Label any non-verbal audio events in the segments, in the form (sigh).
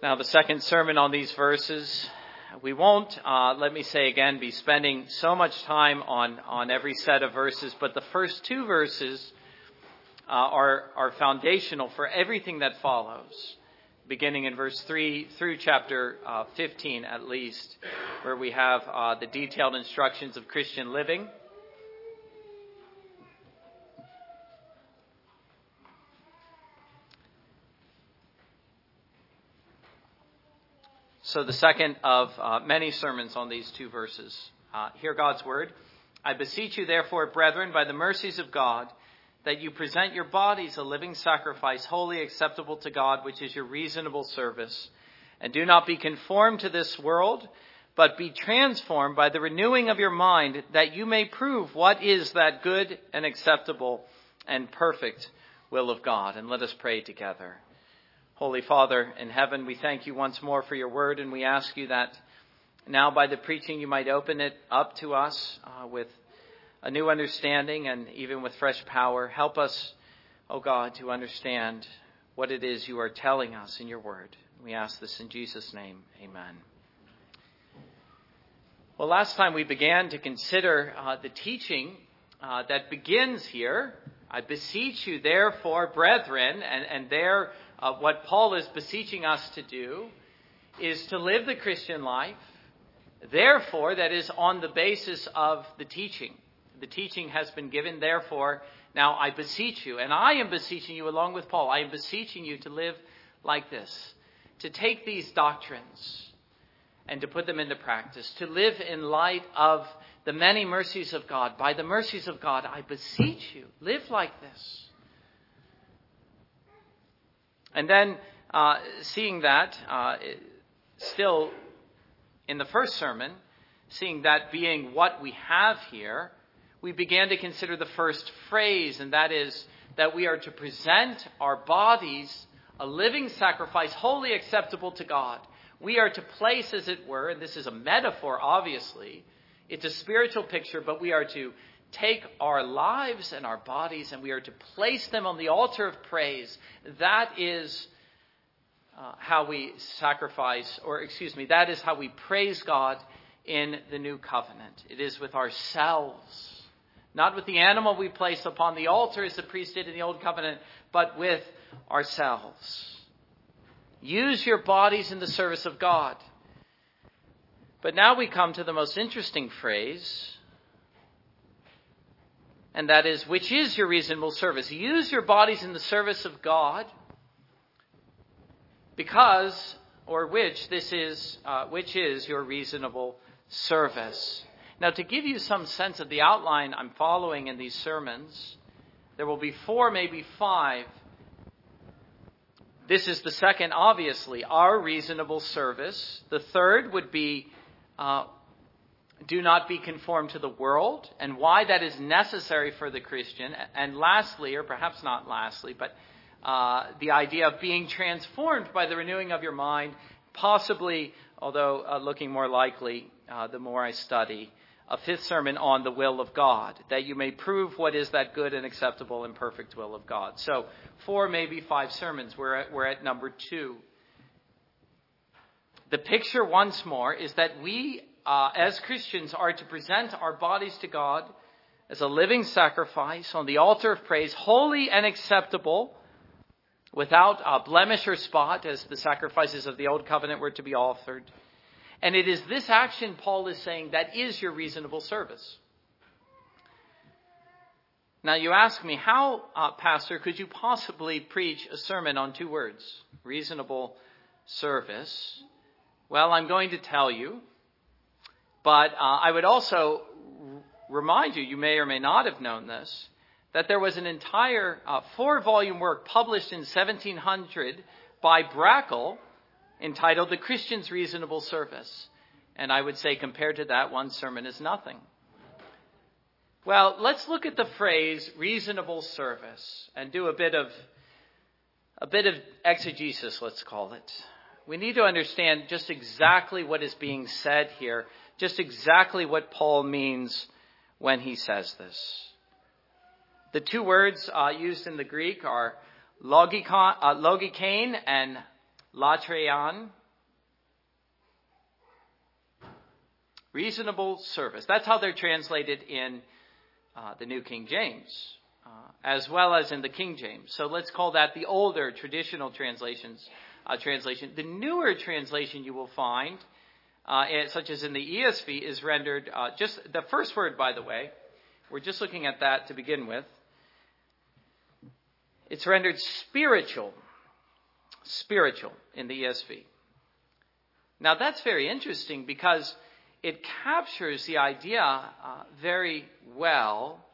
Now, the second sermon on these verses, we won't, uh, let me say again, be spending so much time on, on every set of verses, but the first two verses uh, are, are foundational for everything that follows, beginning in verse 3 through chapter uh, 15 at least, where we have uh, the detailed instructions of Christian living. So, the second of uh, many sermons on these two verses. Uh, hear God's word. I beseech you, therefore, brethren, by the mercies of God, that you present your bodies a living sacrifice, wholly acceptable to God, which is your reasonable service. And do not be conformed to this world, but be transformed by the renewing of your mind, that you may prove what is that good and acceptable and perfect will of God. And let us pray together. Holy Father in heaven, we thank you once more for your word, and we ask you that now by the preaching you might open it up to us uh, with a new understanding and even with fresh power. Help us, O oh God, to understand what it is you are telling us in your word. We ask this in Jesus' name. Amen. Well, last time we began to consider uh, the teaching uh, that begins here. I beseech you, therefore, brethren, and, and there uh, what Paul is beseeching us to do is to live the Christian life, therefore, that is on the basis of the teaching. The teaching has been given, therefore, now I beseech you, and I am beseeching you along with Paul, I am beseeching you to live like this, to take these doctrines and to put them into practice, to live in light of the many mercies of God. By the mercies of God, I beseech you, live like this. And then, uh, seeing that, uh, still in the first sermon, seeing that being what we have here, we began to consider the first phrase, and that is that we are to present our bodies a living sacrifice, wholly acceptable to God. We are to place, as it were, and this is a metaphor, obviously, it's a spiritual picture, but we are to take our lives and our bodies and we are to place them on the altar of praise. That is uh, how we sacrifice, or excuse me, that is how we praise God in the new covenant. It is with ourselves, not with the animal we place upon the altar as the priest did in the old covenant, but with ourselves. Use your bodies in the service of God. But now we come to the most interesting phrase and that is, which is your reasonable service. Use your bodies in the service of God, because, or which this is, uh, which is your reasonable service. Now, to give you some sense of the outline I'm following in these sermons, there will be four, maybe five. This is the second, obviously, our reasonable service. The third would be uh, do not be conformed to the world and why that is necessary for the Christian. And lastly, or perhaps not lastly, but uh, the idea of being transformed by the renewing of your mind, possibly, although uh, looking more likely uh, the more I study, a fifth sermon on the will of God, that you may prove what is that good and acceptable and perfect will of God. So, four, maybe five sermons. We're at, we're at number two. The picture, once more, is that we uh, as Christians, are to present our bodies to God as a living sacrifice on the altar of praise, holy and acceptable, without a blemish or spot, as the sacrifices of the Old Covenant were to be offered. And it is this action, Paul is saying, that is your reasonable service. Now, you ask me, how, uh, Pastor, could you possibly preach a sermon on two words? Reasonable service. Well, I'm going to tell you but uh, I would also remind you, you may or may not have known this, that there was an entire uh, four volume work published in 1700 by Brakel entitled The Christian's Reasonable Service. And I would say, compared to that, one sermon is nothing. Well, let's look at the phrase reasonable service and do a bit of a bit of exegesis, let's call it. We need to understand just exactly what is being said here just exactly what Paul means when he says this. The two words uh, used in the Greek are logikon, uh, logikane and latrean, reasonable service. That's how they're translated in uh, the New King James, uh, as well as in the King James. So let's call that the older traditional translations uh, translation. The newer translation you will find, uh, such as in the ESV, is rendered uh, just the first word, by the way. We're just looking at that to begin with. It's rendered spiritual, spiritual in the ESV. Now that's very interesting because it captures the idea uh, very well,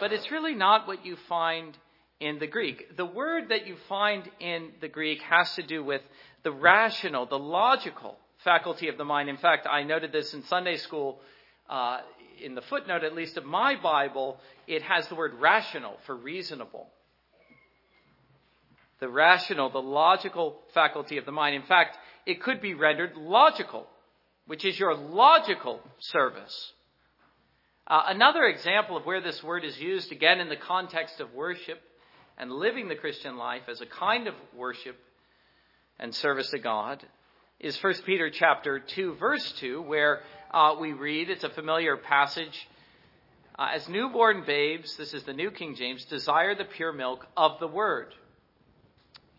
but it's really not what you find in the Greek. The word that you find in the Greek has to do with the rational, the logical faculty of the mind. In fact, I noted this in Sunday school. Uh, in the footnote, at least of my Bible, it has the word rational for reasonable. The rational, the logical faculty of the mind. In fact, it could be rendered logical which is your logical service. Uh, another example of where this word is used, again in the context of worship and living the Christian life as a kind of worship and service to God, is 1 Peter chapter 2, verse 2, where uh, we read, it's a familiar passage. Uh, as newborn babes, this is the New King James, desire the pure milk of the word.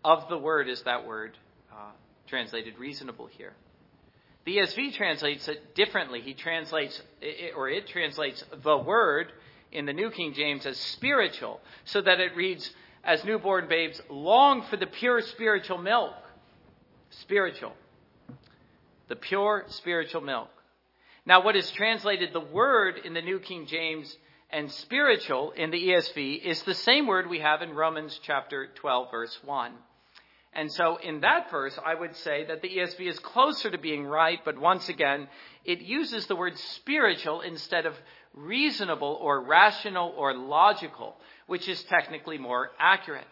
Of the word is that word uh, translated reasonable here. The ESV translates it differently. He translates, or it translates the word in the New King James as spiritual, so that it reads, as newborn babes long for the pure spiritual milk. Spiritual. The pure spiritual milk. Now, what is translated the word in the New King James and spiritual in the ESV is the same word we have in Romans chapter 12, verse 1. And so in that verse, I would say that the ESV is closer to being right, but once again, it uses the word spiritual instead of reasonable or rational or logical, which is technically more accurate.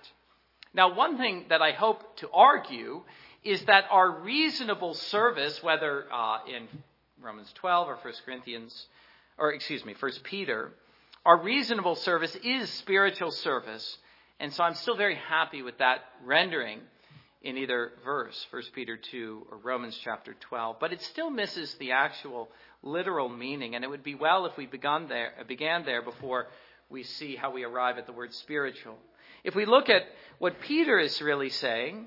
Now, one thing that I hope to argue is that our reasonable service, whether uh, in Romans 12 or 1 Corinthians, or excuse me, 1 Peter, our reasonable service is spiritual service. And so I'm still very happy with that rendering in either verse, 1 Peter 2 or Romans chapter 12, but it still misses the actual literal meaning, and it would be well if we began there, began there before we see how we arrive at the word spiritual. If we look at what Peter is really saying,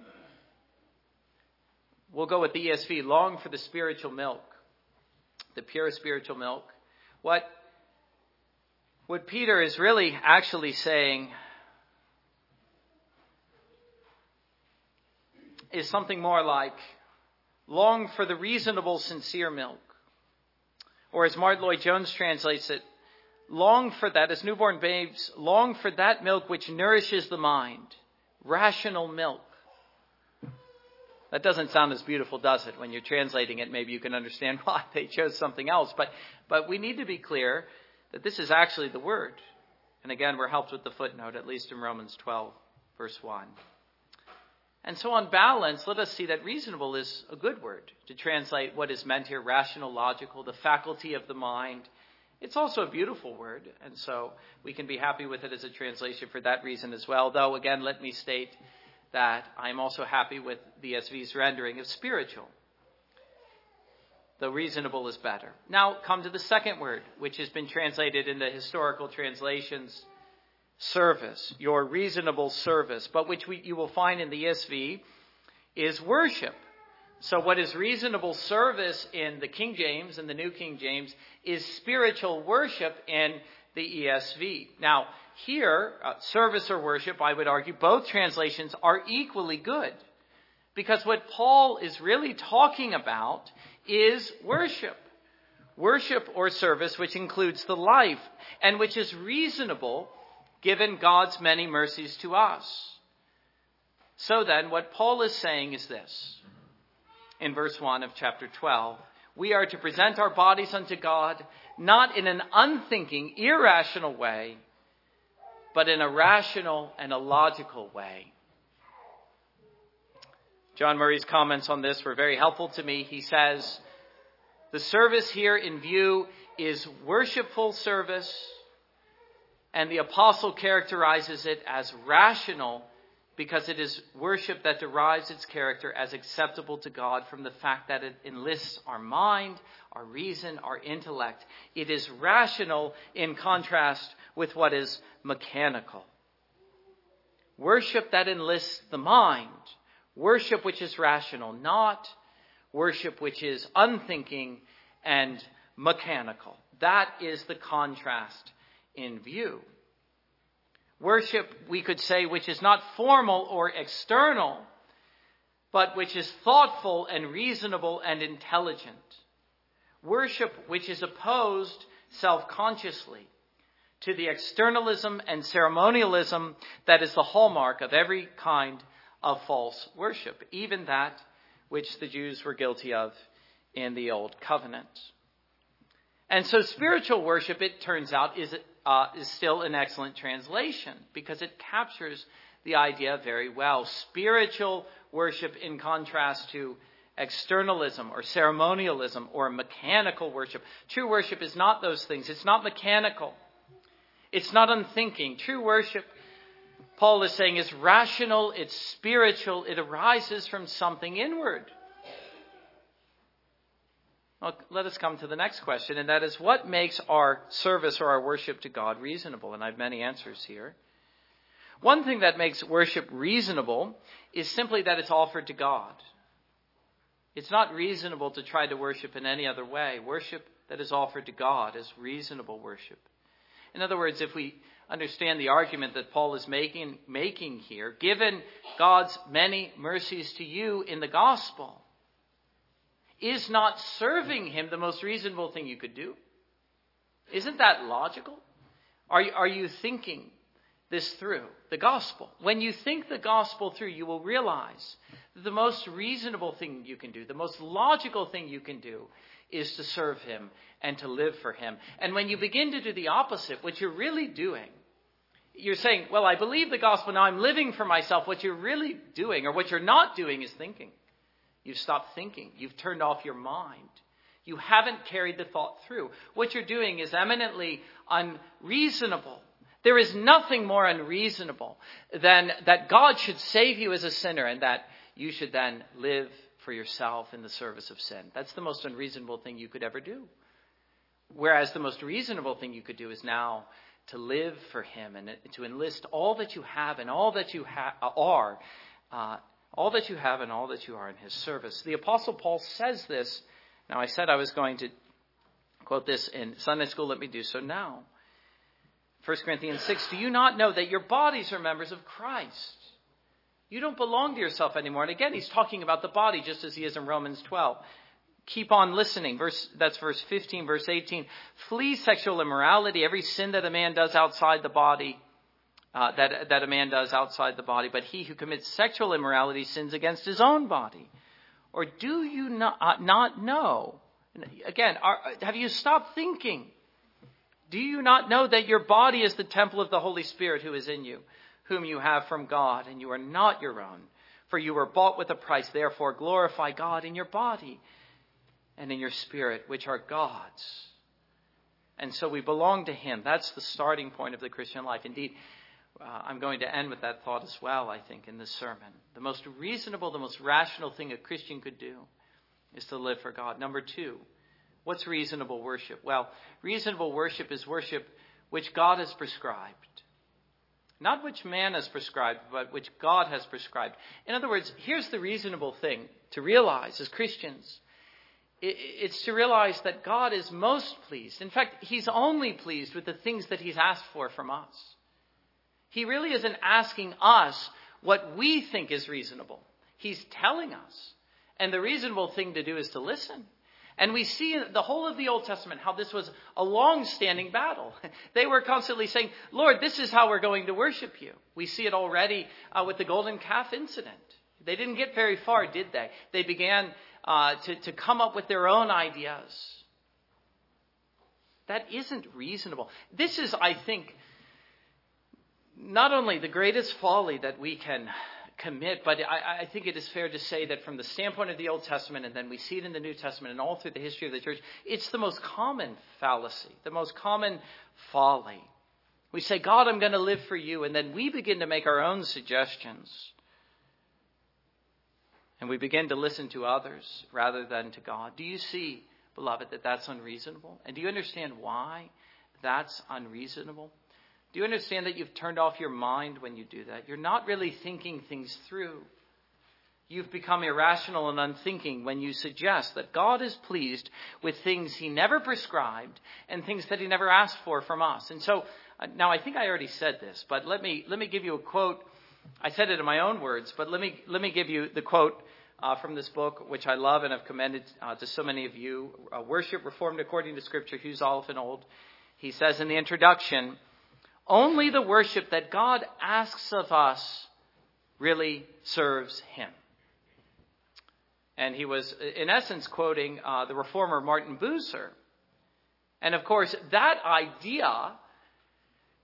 we'll go with the ESV, long for the spiritual milk, the pure spiritual milk. What, what Peter is really actually saying is something more like long for the reasonable, sincere milk. Or as Martyn Lloyd Jones translates it, long for that, as newborn babes, long for that milk which nourishes the mind, rational milk. That doesn't sound as beautiful, does it? When you're translating it, maybe you can understand (laughs) why they chose something else. But, but we need to be clear that this is actually the word. And again, we're helped with the footnote, at least in Romans 12, verse 1. And so, on balance, let us see that reasonable is a good word to translate what is meant here rational, logical, the faculty of the mind. It's also a beautiful word, and so we can be happy with it as a translation for that reason as well. Though, again, let me state that I'm also happy with the ESV's rendering of spiritual. The reasonable is better. Now, come to the second word, which has been translated in the historical translations service, your reasonable service, but which we, you will find in the ESV is worship. So, what is reasonable service in the King James and the New King James is spiritual worship in the ESV. Now, here, uh, service or worship, I would argue, both translations are equally good. Because what Paul is really talking about is worship. Worship or service, which includes the life and which is reasonable given God's many mercies to us. So then, what Paul is saying is this in verse 1 of chapter 12 we are to present our bodies unto God not in an unthinking, irrational way, but in a rational and a logical way. John Murray's comments on this were very helpful to me. He says, The service here in view is worshipful service and the apostle characterizes it as rational because it is worship that derives its character as acceptable to God from the fact that it enlists our mind, our reason, our intellect. It is rational in contrast with what is mechanical. Worship that enlists the mind, worship which is rational, not worship which is unthinking and mechanical. That is the contrast in view. Worship, we could say, which is not formal or external, but which is thoughtful and reasonable and intelligent. Worship which is opposed self consciously to the externalism and ceremonialism that is the hallmark of every kind of false worship, even that which the Jews were guilty of in the Old Covenant. And so spiritual worship, it turns out, is uh, is still an excellent translation because it captures the idea very well. Spiritual worship, in contrast to externalism or ceremonialism or mechanical worship. True worship is not those things. It's not mechanical. It's not unthinking. True worship, Paul is saying, is rational, it's spiritual, it arises from something inward. Well, let us come to the next question, and that is what makes our service or our worship to God reasonable? And I have many answers here. One thing that makes worship reasonable is simply that it's offered to God. It's not reasonable to try to worship in any other way. Worship that is offered to God is reasonable worship. In other words, if we understand the argument that Paul is making, making here, given God's many mercies to you in the gospel, is not serving him the most reasonable thing you could do? Isn't that logical? Are you, are you thinking this through? The gospel. When you think the gospel through, you will realize that the most reasonable thing you can do, the most logical thing you can do, is to serve him and to live for him. And when you begin to do the opposite, what you're really doing, you're saying, Well, I believe the gospel, now I'm living for myself. What you're really doing, or what you're not doing, is thinking. You've stopped thinking. You've turned off your mind. You haven't carried the thought through. What you're doing is eminently unreasonable. There is nothing more unreasonable than that God should save you as a sinner and that you should then live for yourself in the service of sin. That's the most unreasonable thing you could ever do. Whereas the most reasonable thing you could do is now to live for Him and to enlist all that you have and all that you ha- are uh, all that you have and all that you are in his service. The Apostle Paul says this. Now, I said I was going to quote this in Sunday school. Let me do so now. 1 Corinthians 6 Do you not know that your bodies are members of Christ? You don't belong to yourself anymore. And again, he's talking about the body just as he is in Romans 12. Keep on listening. Verse, that's verse 15, verse 18. Flee sexual immorality. Every sin that a man does outside the body uh, that, that a man does outside the body, but he who commits sexual immorality sins against his own body. Or do you not, uh, not know? Again, are, have you stopped thinking? Do you not know that your body is the temple of the Holy Spirit who is in you, whom you have from God, and you are not your own? For you were bought with a price. Therefore, glorify God in your body and in your spirit, which are God's. And so we belong to Him. That's the starting point of the Christian life. Indeed, uh, I'm going to end with that thought as well, I think, in this sermon. The most reasonable, the most rational thing a Christian could do is to live for God. Number two, what's reasonable worship? Well, reasonable worship is worship which God has prescribed. Not which man has prescribed, but which God has prescribed. In other words, here's the reasonable thing to realize as Christians. It's to realize that God is most pleased. In fact, He's only pleased with the things that He's asked for from us. He really isn't asking us what we think is reasonable. He's telling us. And the reasonable thing to do is to listen. And we see in the whole of the Old Testament how this was a long standing battle. (laughs) They were constantly saying, Lord, this is how we're going to worship you. We see it already uh, with the golden calf incident. They didn't get very far, did they? They began uh, to, to come up with their own ideas. That isn't reasonable. This is, I think, not only the greatest folly that we can commit, but I, I, think it is fair to say that from the standpoint of the Old Testament, and then we see it in the New Testament and all through the history of the church, it's the most common fallacy, the most common folly. We say, God, I'm going to live for you. And then we begin to make our own suggestions. And we begin to listen to others rather than to God. Do you see, beloved, that that's unreasonable? And do you understand why that's unreasonable? Do you understand that you've turned off your mind when you do that? You're not really thinking things through. You've become irrational and unthinking when you suggest that God is pleased with things He never prescribed and things that He never asked for from us. And so, uh, now I think I already said this, but let me, let me give you a quote. I said it in my own words, but let me, let me give you the quote uh, from this book, which I love and have commended uh, to so many of you. Uh, Worship Reformed According to Scripture, Hughes Oliphant Old. He says in the introduction, only the worship that God asks of us really serves Him. And he was, in essence, quoting uh, the reformer Martin Bucer. And of course, that idea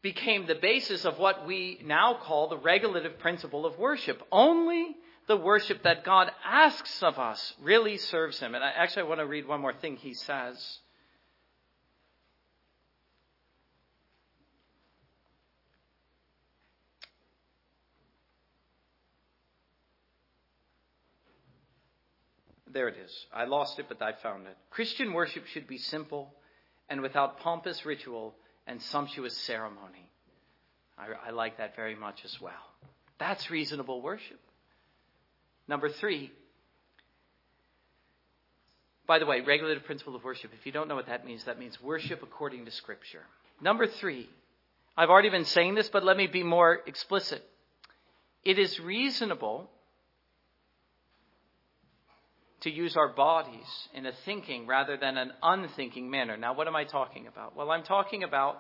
became the basis of what we now call the regulative principle of worship. Only the worship that God asks of us really serves him. And I actually I want to read one more thing he says. There it is. I lost it, but I found it. Christian worship should be simple and without pompous ritual and sumptuous ceremony. I, I like that very much as well. That's reasonable worship. Number three, by the way, regulative principle of worship. If you don't know what that means, that means worship according to Scripture. Number three, I've already been saying this, but let me be more explicit. It is reasonable to use our bodies in a thinking rather than an unthinking manner. Now, what am I talking about? Well, I'm talking about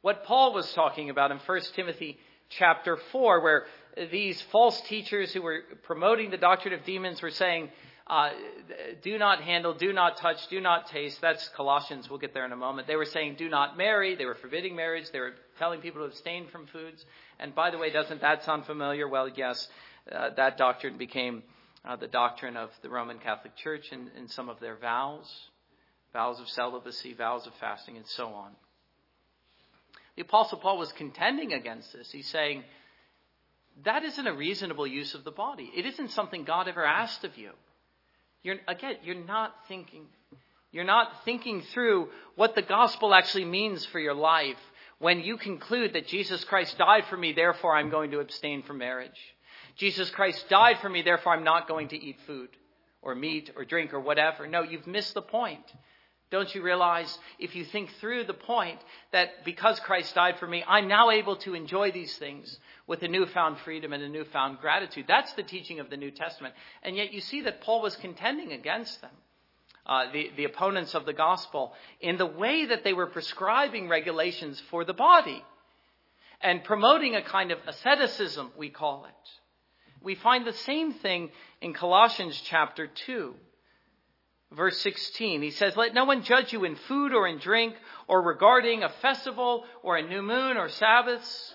what Paul was talking about in 1 Timothy chapter 4, where these false teachers who were promoting the doctrine of demons were saying, uh, do not handle, do not touch, do not taste. That's Colossians. We'll get there in a moment. They were saying, do not marry. They were forbidding marriage. They were telling people to abstain from foods. And by the way, doesn't that sound familiar? Well, yes, uh, that doctrine became uh, the doctrine of the Roman Catholic Church and, and some of their vows, vows of celibacy, vows of fasting, and so on. The Apostle Paul was contending against this. He's saying, that isn't a reasonable use of the body. It isn't something God ever asked of you. You're, again, you're not thinking. You're not thinking through what the gospel actually means for your life when you conclude that Jesus Christ died for me, therefore I'm going to abstain from marriage. Jesus Christ died for me, therefore I'm not going to eat food or meat or drink or whatever. No, you've missed the point. Don't you realize if you think through the point that because Christ died for me, I'm now able to enjoy these things with a newfound freedom and a newfound gratitude? That's the teaching of the New Testament. And yet you see that Paul was contending against them. Uh, the, the opponents of the gospel in the way that they were prescribing regulations for the body and promoting a kind of asceticism, we call it. We find the same thing in Colossians chapter 2, verse 16. He says, Let no one judge you in food or in drink or regarding a festival or a new moon or Sabbaths.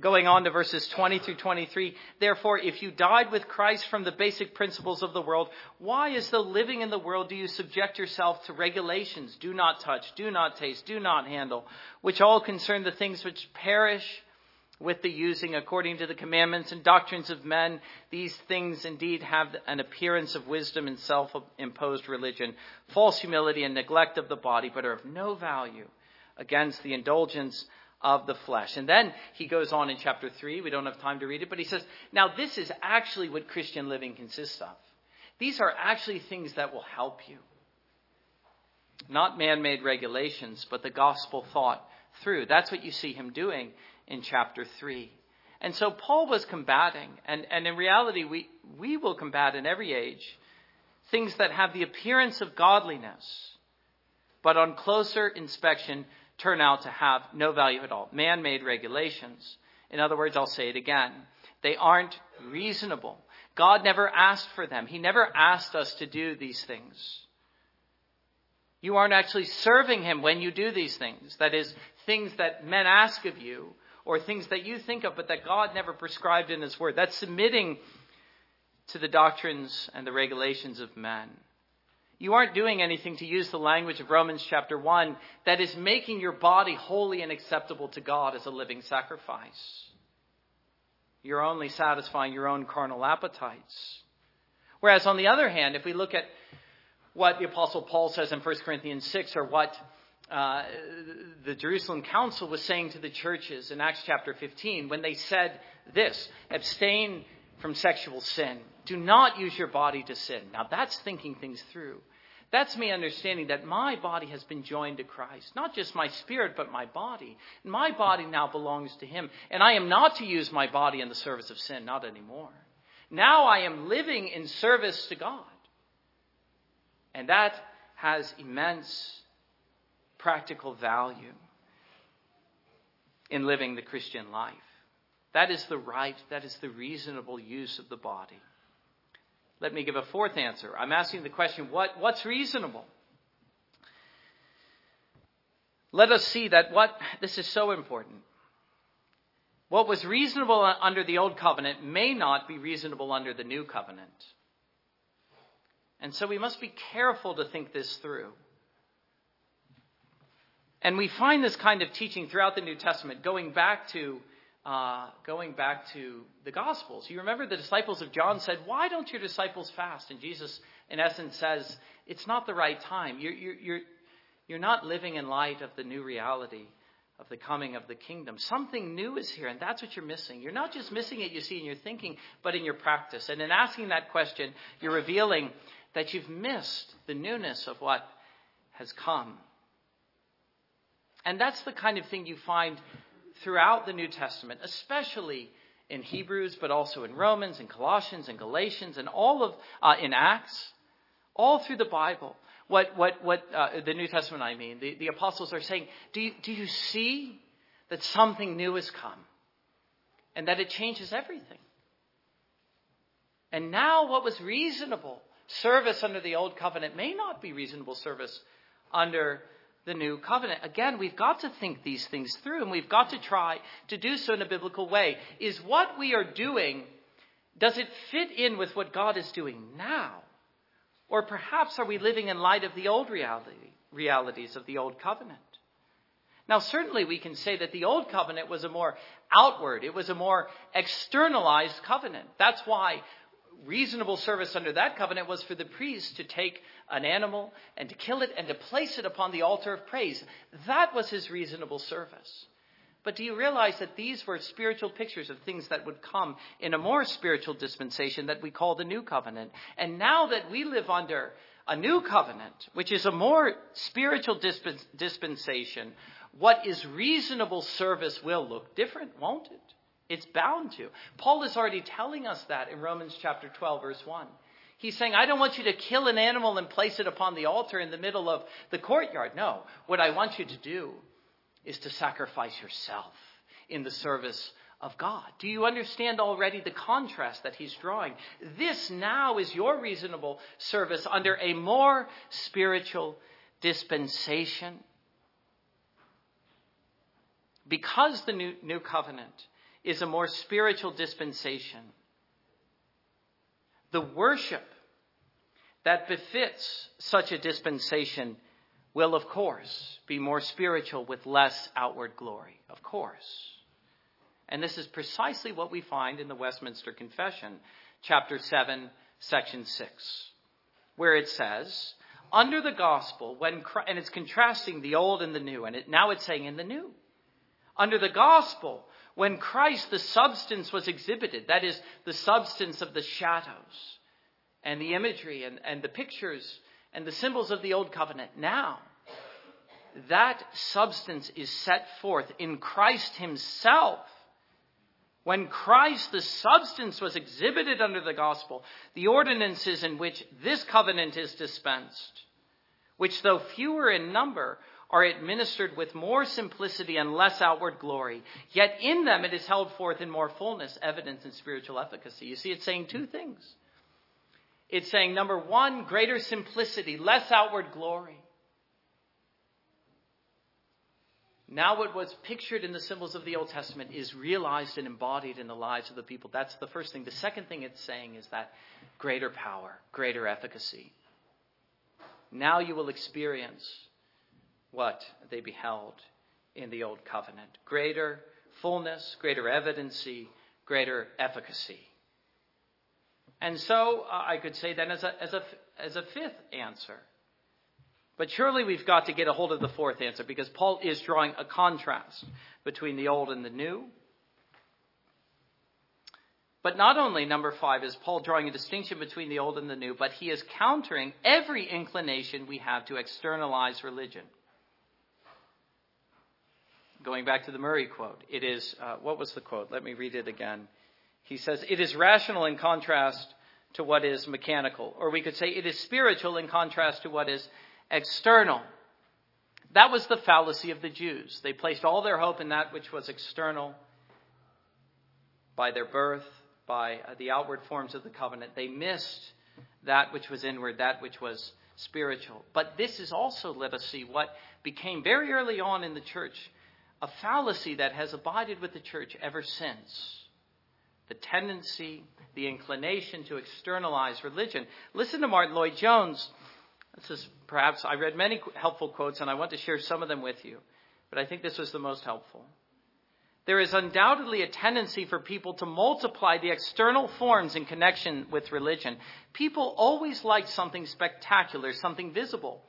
Going on to verses 20 through 23. Therefore, if you died with Christ from the basic principles of the world, why, as though living in the world, do you subject yourself to regulations? Do not touch, do not taste, do not handle, which all concern the things which perish with the using according to the commandments and doctrines of men. These things indeed have an appearance of wisdom and self imposed religion, false humility and neglect of the body, but are of no value against the indulgence of the flesh. And then he goes on in chapter 3. We don't have time to read it, but he says, Now, this is actually what Christian living consists of. These are actually things that will help you. Not man made regulations, but the gospel thought through. That's what you see him doing in chapter 3. And so Paul was combating, and, and in reality, we, we will combat in every age things that have the appearance of godliness, but on closer inspection turn out to have no value at all. Man made regulations. In other words, I'll say it again. They aren't reasonable. God never asked for them. He never asked us to do these things. You aren't actually serving Him when you do these things. That is, things that men ask of you or things that you think of, but that God never prescribed in His Word. That's submitting to the doctrines and the regulations of men. You aren't doing anything to use the language of Romans chapter 1 that is making your body holy and acceptable to God as a living sacrifice. You're only satisfying your own carnal appetites. Whereas, on the other hand, if we look at what the Apostle Paul says in 1 Corinthians 6 or what uh, the Jerusalem Council was saying to the churches in Acts chapter 15 when they said this abstain from sexual sin. Do not use your body to sin. Now, that's thinking things through. That's me understanding that my body has been joined to Christ. Not just my spirit, but my body. My body now belongs to Him. And I am not to use my body in the service of sin, not anymore. Now I am living in service to God. And that has immense practical value in living the Christian life. That is the right, that is the reasonable use of the body. Let me give a fourth answer. I'm asking the question what, what's reasonable? Let us see that what, this is so important. What was reasonable under the old covenant may not be reasonable under the new covenant. And so we must be careful to think this through. And we find this kind of teaching throughout the New Testament, going back to uh, going back to the Gospels. You remember the disciples of John said, "Why don't your disciples fast?" And Jesus, in essence, says, "It's not the right time. You're, you're, you're, you're not living in light of the new reality." Of the coming of the kingdom. Something new is here, and that's what you're missing. You're not just missing it, you see, in your thinking, but in your practice. And in asking that question, you're revealing that you've missed the newness of what has come. And that's the kind of thing you find throughout the New Testament, especially in Hebrews, but also in Romans and Colossians and Galatians and all of uh, in Acts, all through the Bible. What what what uh, the New Testament? I mean, the, the apostles are saying, do you, do you see that something new has come, and that it changes everything? And now, what was reasonable service under the old covenant may not be reasonable service under the new covenant. Again, we've got to think these things through and we've got to try to do so in a biblical way. Is what we are doing, does it fit in with what God is doing now? Or perhaps are we living in light of the old reality, realities of the old covenant? Now, certainly we can say that the old covenant was a more outward, it was a more externalized covenant. That's why reasonable service under that covenant was for the priest to take an animal and to kill it and to place it upon the altar of praise. That was his reasonable service. But do you realize that these were spiritual pictures of things that would come in a more spiritual dispensation that we call the new covenant? And now that we live under a new covenant, which is a more spiritual dispensation, what is reasonable service will look different, won't it? It's bound to. Paul is already telling us that in Romans chapter 12, verse 1. He's saying, I don't want you to kill an animal and place it upon the altar in the middle of the courtyard. No. What I want you to do is to sacrifice yourself in the service of God. Do you understand already the contrast that he's drawing? This now is your reasonable service under a more spiritual dispensation. Because the new, new covenant is a more spiritual dispensation. The worship that befits such a dispensation will, of course, be more spiritual with less outward glory. Of course. And this is precisely what we find in the Westminster Confession, chapter 7, section 6, where it says, under the gospel, when, and it's contrasting the old and the new, and it, now it's saying in the new. Under the gospel, when Christ, the substance, was exhibited, that is, the substance of the shadows and the imagery and, and the pictures and the symbols of the old covenant, now that substance is set forth in Christ Himself. When Christ, the substance, was exhibited under the gospel, the ordinances in which this covenant is dispensed, which though fewer in number, are administered with more simplicity and less outward glory. Yet in them it is held forth in more fullness, evidence, and spiritual efficacy. You see, it's saying two things. It's saying, number one, greater simplicity, less outward glory. Now, what was pictured in the symbols of the Old Testament is realized and embodied in the lives of the people. That's the first thing. The second thing it's saying is that greater power, greater efficacy. now you will experience what they beheld in the old covenant greater fullness, greater evidency, greater efficacy. And so uh, I could say then as a, as, a, as a fifth answer. But surely we've got to get a hold of the fourth answer because Paul is drawing a contrast between the old and the new. But not only, number five, is Paul drawing a distinction between the old and the new, but he is countering every inclination we have to externalize religion. Going back to the Murray quote, it is, uh, what was the quote? Let me read it again. He says, It is rational in contrast to what is mechanical. Or we could say, It is spiritual in contrast to what is external. That was the fallacy of the Jews. They placed all their hope in that which was external by their birth, by uh, the outward forms of the covenant. They missed that which was inward, that which was spiritual. But this is also, let us see, what became very early on in the church a fallacy that has abided with the church ever since. The tendency, the inclination to externalize religion. Listen to Martyn Lloyd-Jones. This is perhaps, I read many helpful quotes and I want to share some of them with you, but I think this was the most helpful. There is undoubtedly a tendency for people to multiply the external forms in connection with religion. People always like something spectacular, something visible.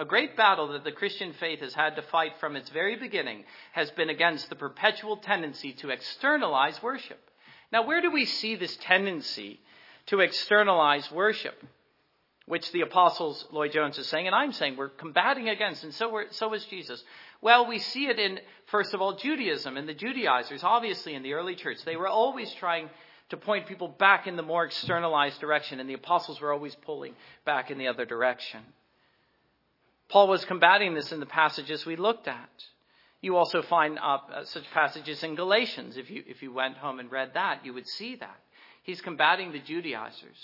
A great battle that the Christian faith has had to fight from its very beginning has been against the perpetual tendency to externalize worship. Now, where do we see this tendency to externalize worship? Which the apostles, Lloyd Jones is saying, and I'm saying we're combating against, and so, so is Jesus. Well, we see it in, first of all, Judaism and the Judaizers, obviously in the early church. They were always trying to point people back in the more externalized direction, and the apostles were always pulling back in the other direction. Paul was combating this in the passages we looked at. You also find uh, such passages in Galatians. If you, if you went home and read that, you would see that. He's combating the Judaizers.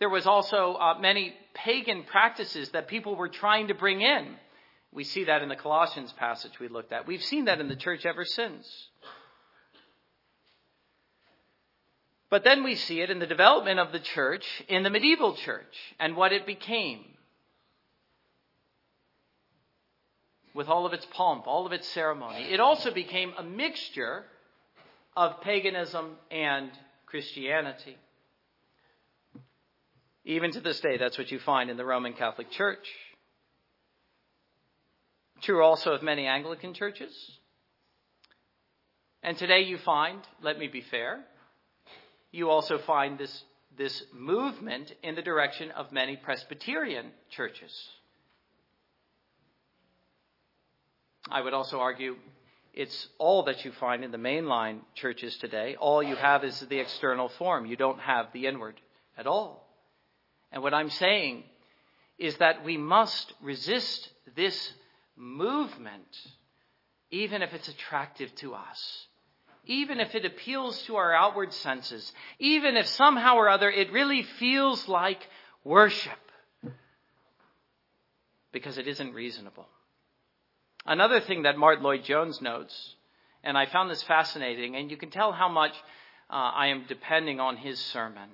There was also uh, many pagan practices that people were trying to bring in. We see that in the Colossians passage we looked at. We've seen that in the church ever since. But then we see it in the development of the church in the medieval church and what it became. With all of its pomp, all of its ceremony. It also became a mixture of paganism and Christianity. Even to this day, that's what you find in the Roman Catholic Church. True also of many Anglican churches. And today you find, let me be fair, you also find this, this movement in the direction of many Presbyterian churches. I would also argue it's all that you find in the mainline churches today. All you have is the external form. You don't have the inward at all. And what I'm saying is that we must resist this movement, even if it's attractive to us even if it appeals to our outward senses, even if somehow or other it really feels like worship, because it isn't reasonable. Another thing that Martyn Lloyd-Jones notes, and I found this fascinating, and you can tell how much uh, I am depending on his sermon.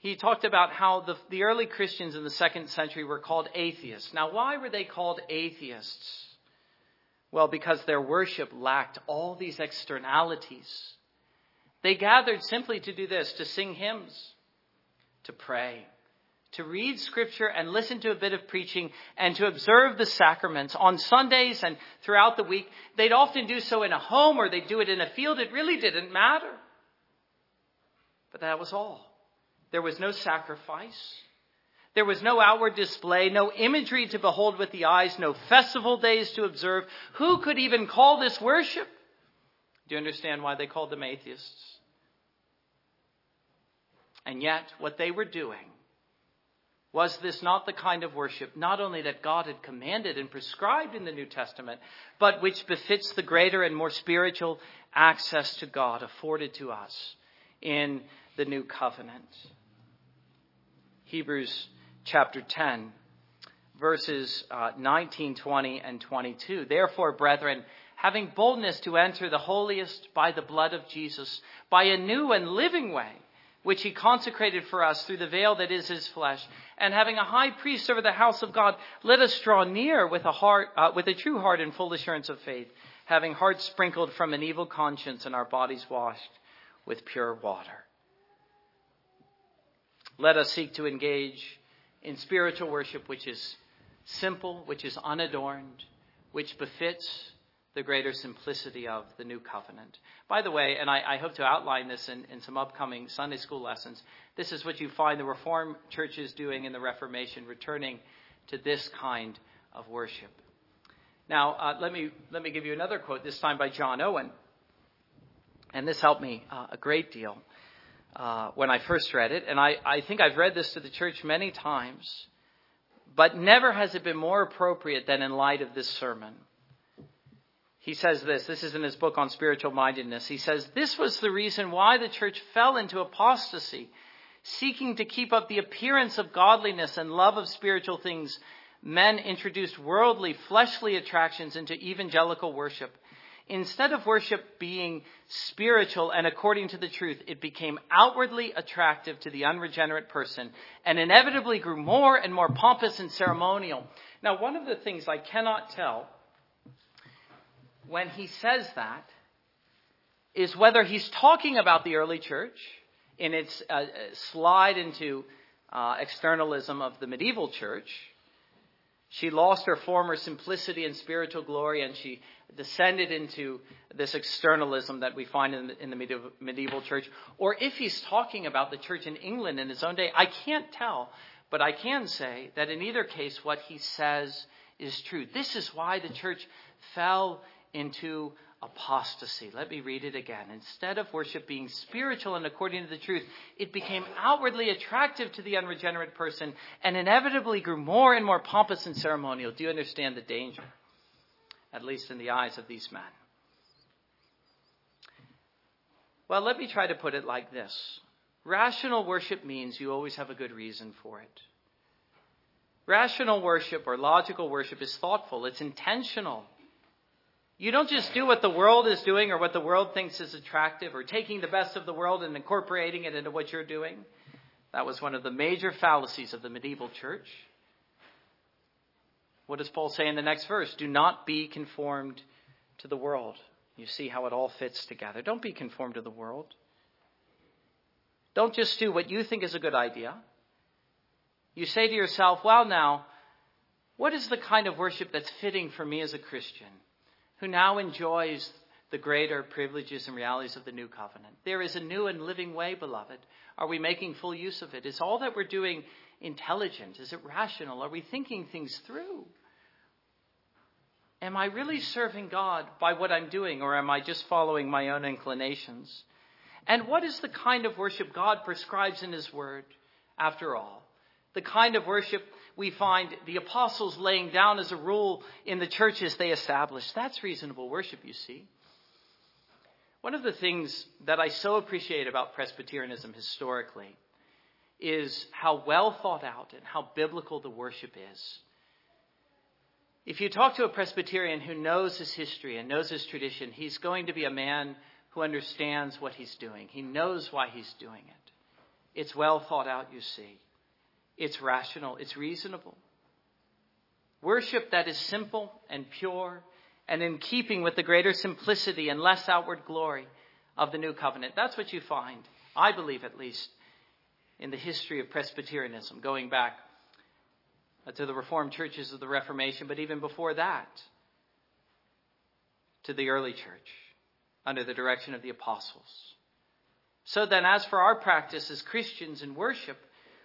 He talked about how the, the early Christians in the second century were called atheists. Now, why were they called atheists? Well, because their worship lacked all these externalities. They gathered simply to do this to sing hymns, to pray, to read scripture and listen to a bit of preaching, and to observe the sacraments on Sundays and throughout the week. They'd often do so in a home or they'd do it in a field. It really didn't matter. But that was all. There was no sacrifice. There was no outward display, no imagery to behold with the eyes, no festival days to observe. Who could even call this worship? Do you understand why they called them atheists? And yet, what they were doing was this not the kind of worship, not only that God had commanded and prescribed in the New Testament, but which befits the greater and more spiritual access to God afforded to us in the New Covenant? Hebrews chapter 10, verses uh, 19, 20, and 22. Therefore, brethren, having boldness to enter the holiest by the blood of Jesus, by a new and living way, which he consecrated for us through the veil that is his flesh. And having a high priest over the house of God, let us draw near with a heart, uh, with a true heart and full assurance of faith, having hearts sprinkled from an evil conscience and our bodies washed with pure water. Let us seek to engage in spiritual worship which is simple, which is unadorned, which befits the greater simplicity of the new covenant. By the way, and I, I hope to outline this in, in, some upcoming Sunday school lessons, this is what you find the Reformed churches doing in the Reformation, returning to this kind of worship. Now, uh, let, me, let me give you another quote, this time by John Owen. And this helped me uh, a great deal uh, when I first read it. And I, I think I've read this to the church many times, but never has it been more appropriate than in light of this sermon. He says this, this is in his book on spiritual mindedness. He says, This was the reason why the church fell into apostasy, seeking to keep up the appearance of godliness and love of spiritual things. Men introduced worldly, fleshly attractions into evangelical worship. Instead of worship being spiritual and according to the truth, it became outwardly attractive to the unregenerate person and inevitably grew more and more pompous and ceremonial. Now, one of the things I cannot tell when he says that is whether he's talking about the early church in its uh, slide into uh, externalism of the medieval church. She lost her former simplicity and spiritual glory, and she descended into this externalism that we find in the, in the medieval, medieval church. Or if he's talking about the church in England in his own day, I can't tell, but I can say that in either case, what he says is true. This is why the church fell into apostasy. Let me read it again. Instead of worship being spiritual and according to the truth, it became outwardly attractive to the unregenerate person and inevitably grew more and more pompous and ceremonial. Do you understand the danger? At least in the eyes of these men. Well, let me try to put it like this Rational worship means you always have a good reason for it. Rational worship or logical worship is thoughtful, it's intentional. You don't just do what the world is doing or what the world thinks is attractive or taking the best of the world and incorporating it into what you're doing. That was one of the major fallacies of the medieval church. What does Paul say in the next verse? Do not be conformed to the world. You see how it all fits together. Don't be conformed to the world. Don't just do what you think is a good idea. You say to yourself, well, now, what is the kind of worship that's fitting for me as a Christian? who now enjoys the greater privileges and realities of the new covenant. There is a new and living way, beloved. Are we making full use of it? Is all that we're doing intelligent? Is it rational? Are we thinking things through? Am I really serving God by what I'm doing, or am I just following my own inclinations? And what is the kind of worship God prescribes in His Word, after all? The kind of worship we find the apostles laying down as a rule in the churches they established. That's reasonable worship, you see. One of the things that I so appreciate about Presbyterianism historically is how well thought out and how biblical the worship is. If you talk to a Presbyterian who knows his history and knows his tradition, he's going to be a man who understands what he's doing. He knows why he's doing it. It's well thought out, you see. It's rational. It's reasonable. Worship that is simple and pure and in keeping with the greater simplicity and less outward glory of the new covenant. That's what you find, I believe at least, in the history of Presbyterianism, going back to the Reformed churches of the Reformation, but even before that, to the early church under the direction of the apostles. So then, as for our practice as Christians in worship,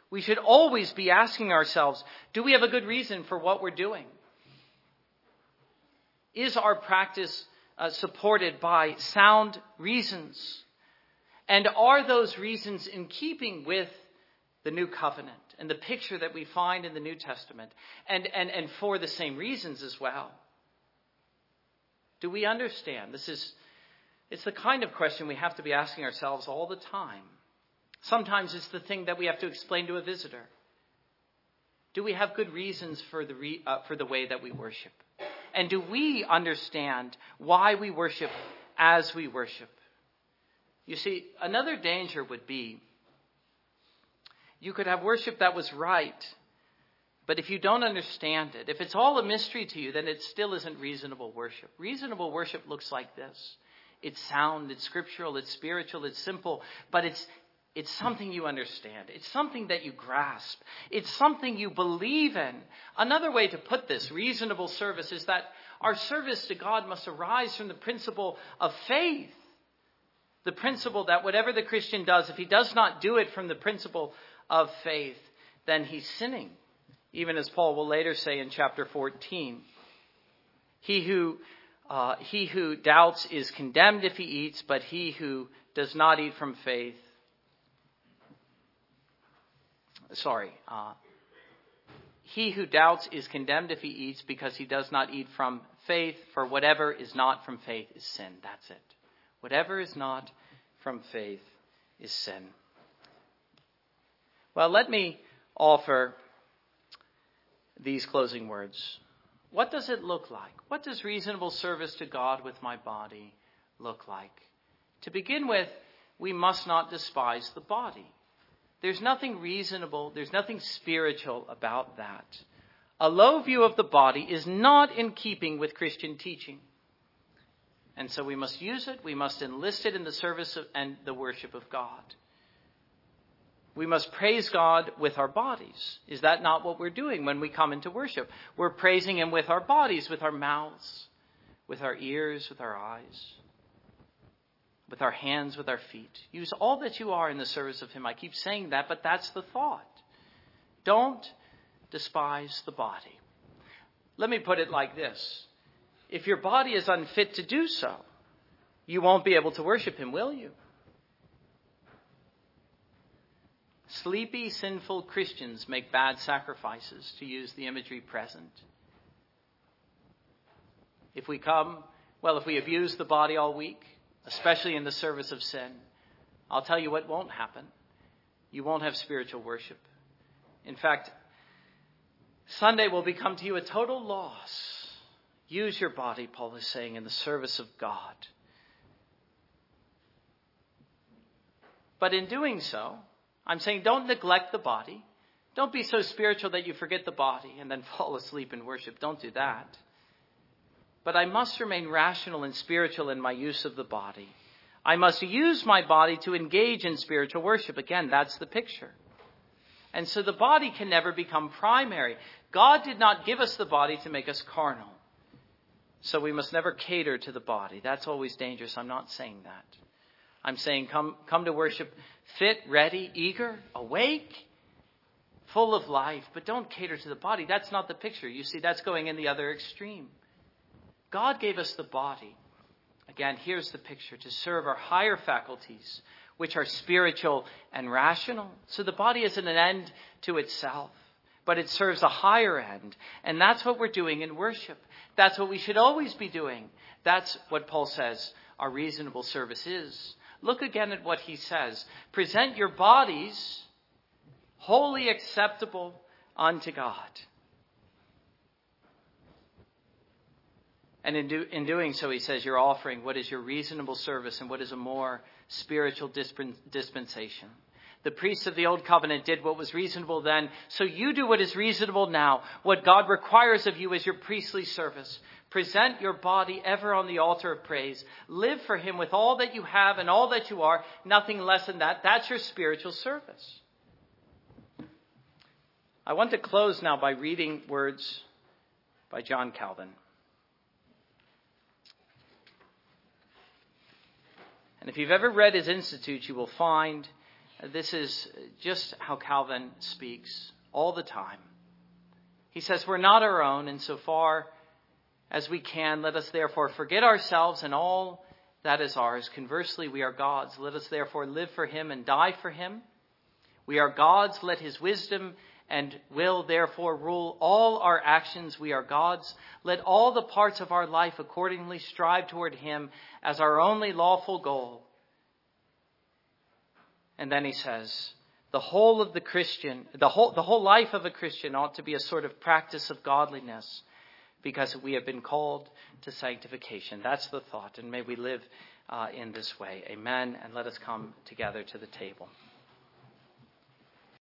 we should always be asking ourselves do we have a good reason for what we're doing? Is our practice uh, supported by sound reasons? And are those reasons in keeping with the new covenant and the picture that we find in the New Testament? And, and, and for the same reasons as well? Do we understand? This is, it's the kind of question we have to be asking ourselves all the time. Sometimes it's the thing that we have to explain to a visitor. Do we have good reasons for the, re, uh, for the way that we worship? And do we understand why we worship as we worship? You see, another danger would be You could have worship that was right. But if you don't understand it, if it's all a mystery to you, then it still isn't reasonable worship. Reasonable worship looks like this. It's sound, it's scriptural, it's spiritual, it's simple, but it's, it's something you understand. It's something that you grasp. It's something you believe in. Another way to put this, reasonable service, is that our service to God must arise from the principle of faith. The principle that whatever the Christian does, if he does not do it from the principle of faith, then he's sinning. Even as Paul will later say in chapter 14. He who, uh, he who doubts is condemned if he eats, but he who does not eat from faith sorry, uh, he who doubts is condemned if he eats because he does not eat from faith, for whatever is not from faith is sin. That's it. Whatever is not from faith is sin. Well, let me offer these closing words. What does it look like? What does reasonable service to God with my body look like? To begin with, we must not despise the body. There's nothing reasonable, there's nothing spiritual about that. A low view of the body is not in keeping with Christian teaching. And so we must use it, we must enlist it in the service of, and the worship of God. We must praise God with our bodies. Is that not what we're doing when we come into worship? We're praising Him with our bodies, with our mouths, with our ears, with our eyes with our hands, with our feet. Use all that you are in the service of Him. I keep saying that, but that's the thought. Don't despise the body. Let me put it like this if your body is unfit to do so, you won't be able to worship Him, will you? Sleepy, sinful Christians make bad sacrifices, to use the imagery present. If we come, well, if we abuse the body all week, especially in the service of sin, I'll tell you what won't happen. You won't have spiritual worship. In fact, Sunday will become to you a total loss. Use your body, Paul is saying, in the service of God. But in doing so, I'm saying don't neglect the body. Don't be so spiritual that you forget the body and then (laughs) fall asleep in worship. Don't do that. But I must remain rational and spiritual in my use of the body. I must use my body to engage in spiritual worship. Again, that's the picture. And so the body can never become primary. God did not give us the body to make us carnal. So we must never cater to the body. That's always dangerous. I'm not saying that. I'm saying come, come to worship fit, ready, eager, awake, full of life, but don't cater to the body. That's not the picture. You see, that's going in the other extreme. God gave us the body. Again, here's the picture to serve our higher faculties, which are spiritual and rational. So the body isn't an end to itself, but it serves a higher end. And that's what we're doing in worship. That's what we should always be doing. That's what Paul says our reasonable service is. Look again at what he says. Present your bodies holy acceptable unto God. And in, do, in doing so, he says, you're offering what is your reasonable service and what is a more spiritual dispensation. The priests of the old covenant did what was reasonable then, so you do what is reasonable now. What God requires of you is your priestly service. Present your body ever on the altar of praise. Live for Him with all that you have and all that you are, nothing less than that. That's your spiritual service. I want to close now by reading words by John Calvin. And if you've ever read his Institutes, you will find this is just how Calvin speaks all the time. He says, We're not our own, and so far as we can, let us therefore forget ourselves and all that is ours. Conversely, we are God's. Let us therefore live for him and die for him. We are God's. Let his wisdom and will therefore rule all our actions. We are God's. Let all the parts of our life accordingly strive toward Him as our only lawful goal. And then he says, the whole of the Christian, the whole, the whole life of a Christian ought to be a sort of practice of godliness because we have been called to sanctification. That's the thought. And may we live uh, in this way. Amen. And let us come together to the table.